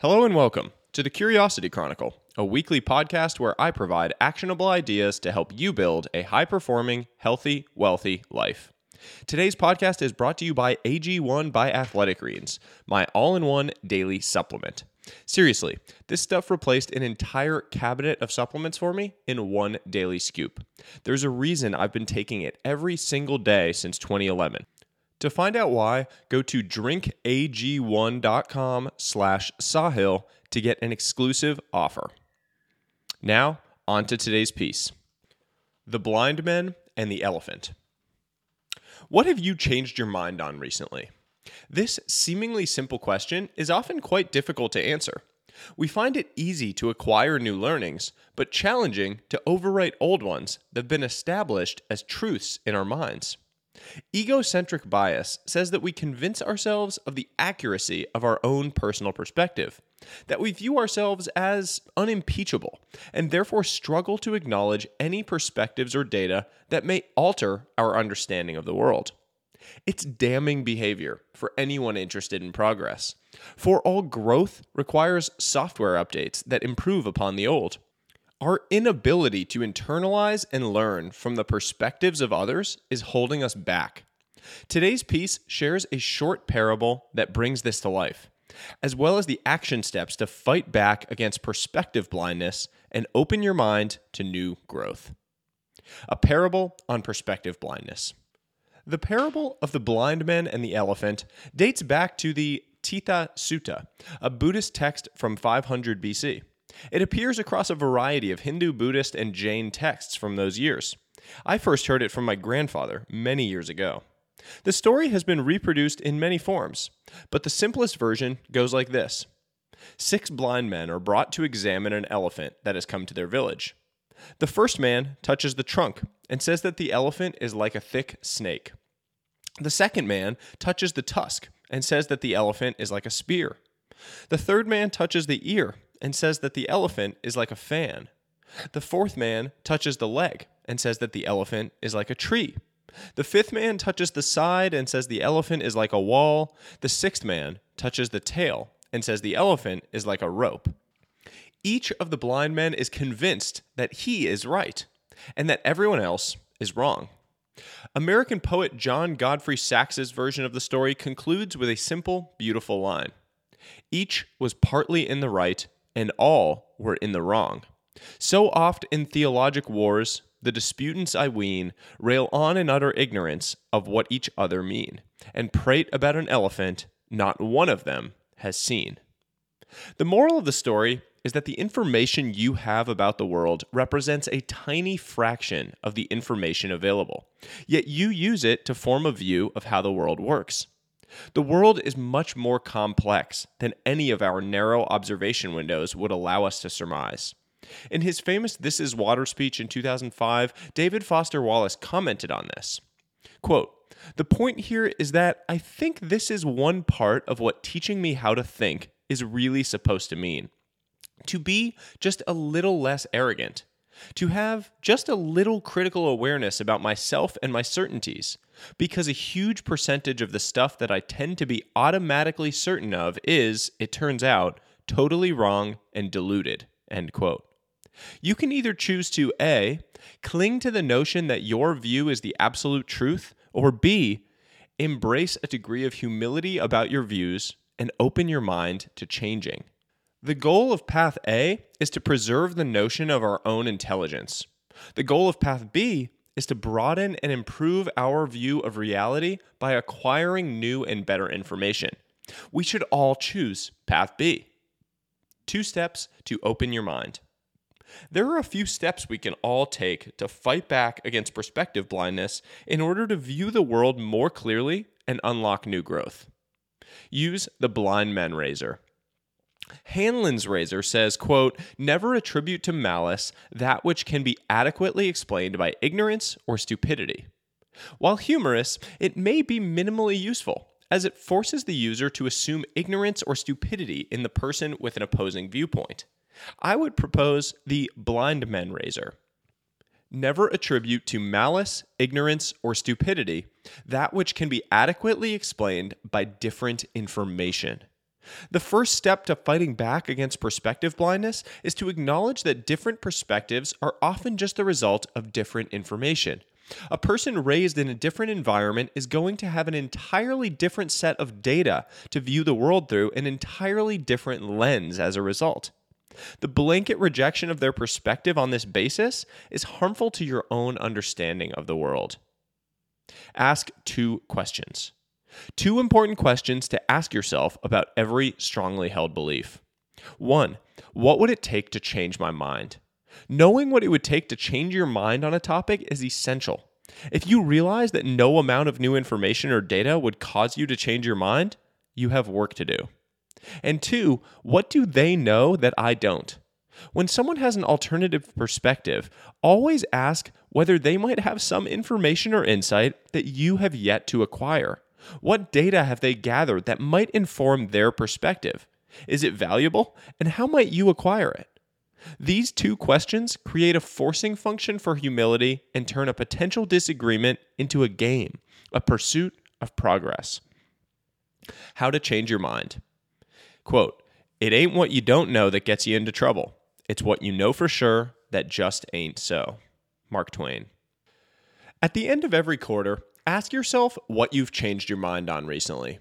Hello and welcome to the Curiosity Chronicle, a weekly podcast where I provide actionable ideas to help you build a high performing, healthy, wealthy life. Today's podcast is brought to you by AG1 by Athletic Greens, my all in one daily supplement. Seriously, this stuff replaced an entire cabinet of supplements for me in one daily scoop. There's a reason I've been taking it every single day since 2011. To find out why, go to drinkag1.com slash sahil to get an exclusive offer. Now, on to today's piece. The Blind Men and the Elephant. What have you changed your mind on recently? This seemingly simple question is often quite difficult to answer. We find it easy to acquire new learnings, but challenging to overwrite old ones that have been established as truths in our minds. Egocentric bias says that we convince ourselves of the accuracy of our own personal perspective, that we view ourselves as unimpeachable, and therefore struggle to acknowledge any perspectives or data that may alter our understanding of the world. It's damning behavior for anyone interested in progress, for all growth requires software updates that improve upon the old. Our inability to internalize and learn from the perspectives of others is holding us back. Today's piece shares a short parable that brings this to life, as well as the action steps to fight back against perspective blindness and open your mind to new growth. A parable on perspective blindness. The parable of the blind men and the elephant dates back to the Tittha Sutta, a Buddhist text from 500 BC. It appears across a variety of Hindu, Buddhist, and Jain texts from those years. I first heard it from my grandfather many years ago. The story has been reproduced in many forms, but the simplest version goes like this Six blind men are brought to examine an elephant that has come to their village. The first man touches the trunk and says that the elephant is like a thick snake. The second man touches the tusk and says that the elephant is like a spear. The third man touches the ear and says that the elephant is like a fan. The fourth man touches the leg and says that the elephant is like a tree. The fifth man touches the side and says the elephant is like a wall. The sixth man touches the tail and says the elephant is like a rope. Each of the blind men is convinced that he is right and that everyone else is wrong. American poet John Godfrey Saxe's version of the story concludes with a simple, beautiful line Each was partly in the right and all were in the wrong. So oft in theologic wars, the disputants, I ween, rail on in utter ignorance of what each other mean, and prate about an elephant not one of them has seen. The moral of the story is that the information you have about the world represents a tiny fraction of the information available, yet you use it to form a view of how the world works. The world is much more complex than any of our narrow observation windows would allow us to surmise. In his famous This Is Water speech in 2005, David Foster Wallace commented on this. Quote, the point here is that I think this is one part of what teaching me how to think is really supposed to mean. To be just a little less arrogant, to have just a little critical awareness about myself and my certainties, because a huge percentage of the stuff that I tend to be automatically certain of is, it turns out, totally wrong and deluded. End quote. You can either choose to A, cling to the notion that your view is the absolute truth, or B, embrace a degree of humility about your views and open your mind to changing. The goal of Path A is to preserve the notion of our own intelligence. The goal of Path B is to broaden and improve our view of reality by acquiring new and better information. We should all choose Path B. Two steps to open your mind. There are a few steps we can all take to fight back against perspective blindness in order to view the world more clearly and unlock new growth. Use the blind men razor. Hanlon's razor says, quote, never attribute to malice that which can be adequately explained by ignorance or stupidity. While humorous, it may be minimally useful, as it forces the user to assume ignorance or stupidity in the person with an opposing viewpoint. I would propose the blind men razor. Never attribute to malice, ignorance, or stupidity that which can be adequately explained by different information. The first step to fighting back against perspective blindness is to acknowledge that different perspectives are often just the result of different information. A person raised in a different environment is going to have an entirely different set of data to view the world through, an entirely different lens as a result. The blanket rejection of their perspective on this basis is harmful to your own understanding of the world. Ask two questions. Two important questions to ask yourself about every strongly held belief. One, what would it take to change my mind? Knowing what it would take to change your mind on a topic is essential. If you realize that no amount of new information or data would cause you to change your mind, you have work to do. And two, what do they know that I don't? When someone has an alternative perspective, always ask whether they might have some information or insight that you have yet to acquire. What data have they gathered that might inform their perspective? Is it valuable? And how might you acquire it? These two questions create a forcing function for humility and turn a potential disagreement into a game, a pursuit of progress. How to change your mind. Quote, it ain't what you don't know that gets you into trouble. It's what you know for sure that just ain't so. Mark Twain. At the end of every quarter, ask yourself what you've changed your mind on recently.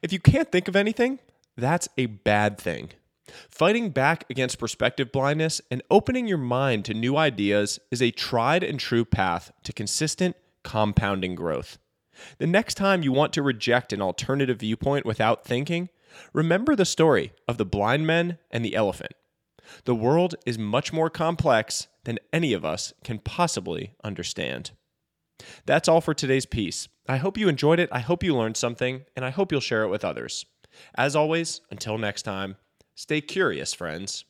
If you can't think of anything, that's a bad thing. Fighting back against perspective blindness and opening your mind to new ideas is a tried and true path to consistent, compounding growth. The next time you want to reject an alternative viewpoint without thinking, remember the story of the blind men and the elephant. The world is much more complex than any of us can possibly understand. That's all for today's piece. I hope you enjoyed it. I hope you learned something, and I hope you'll share it with others. As always, until next time, stay curious, friends.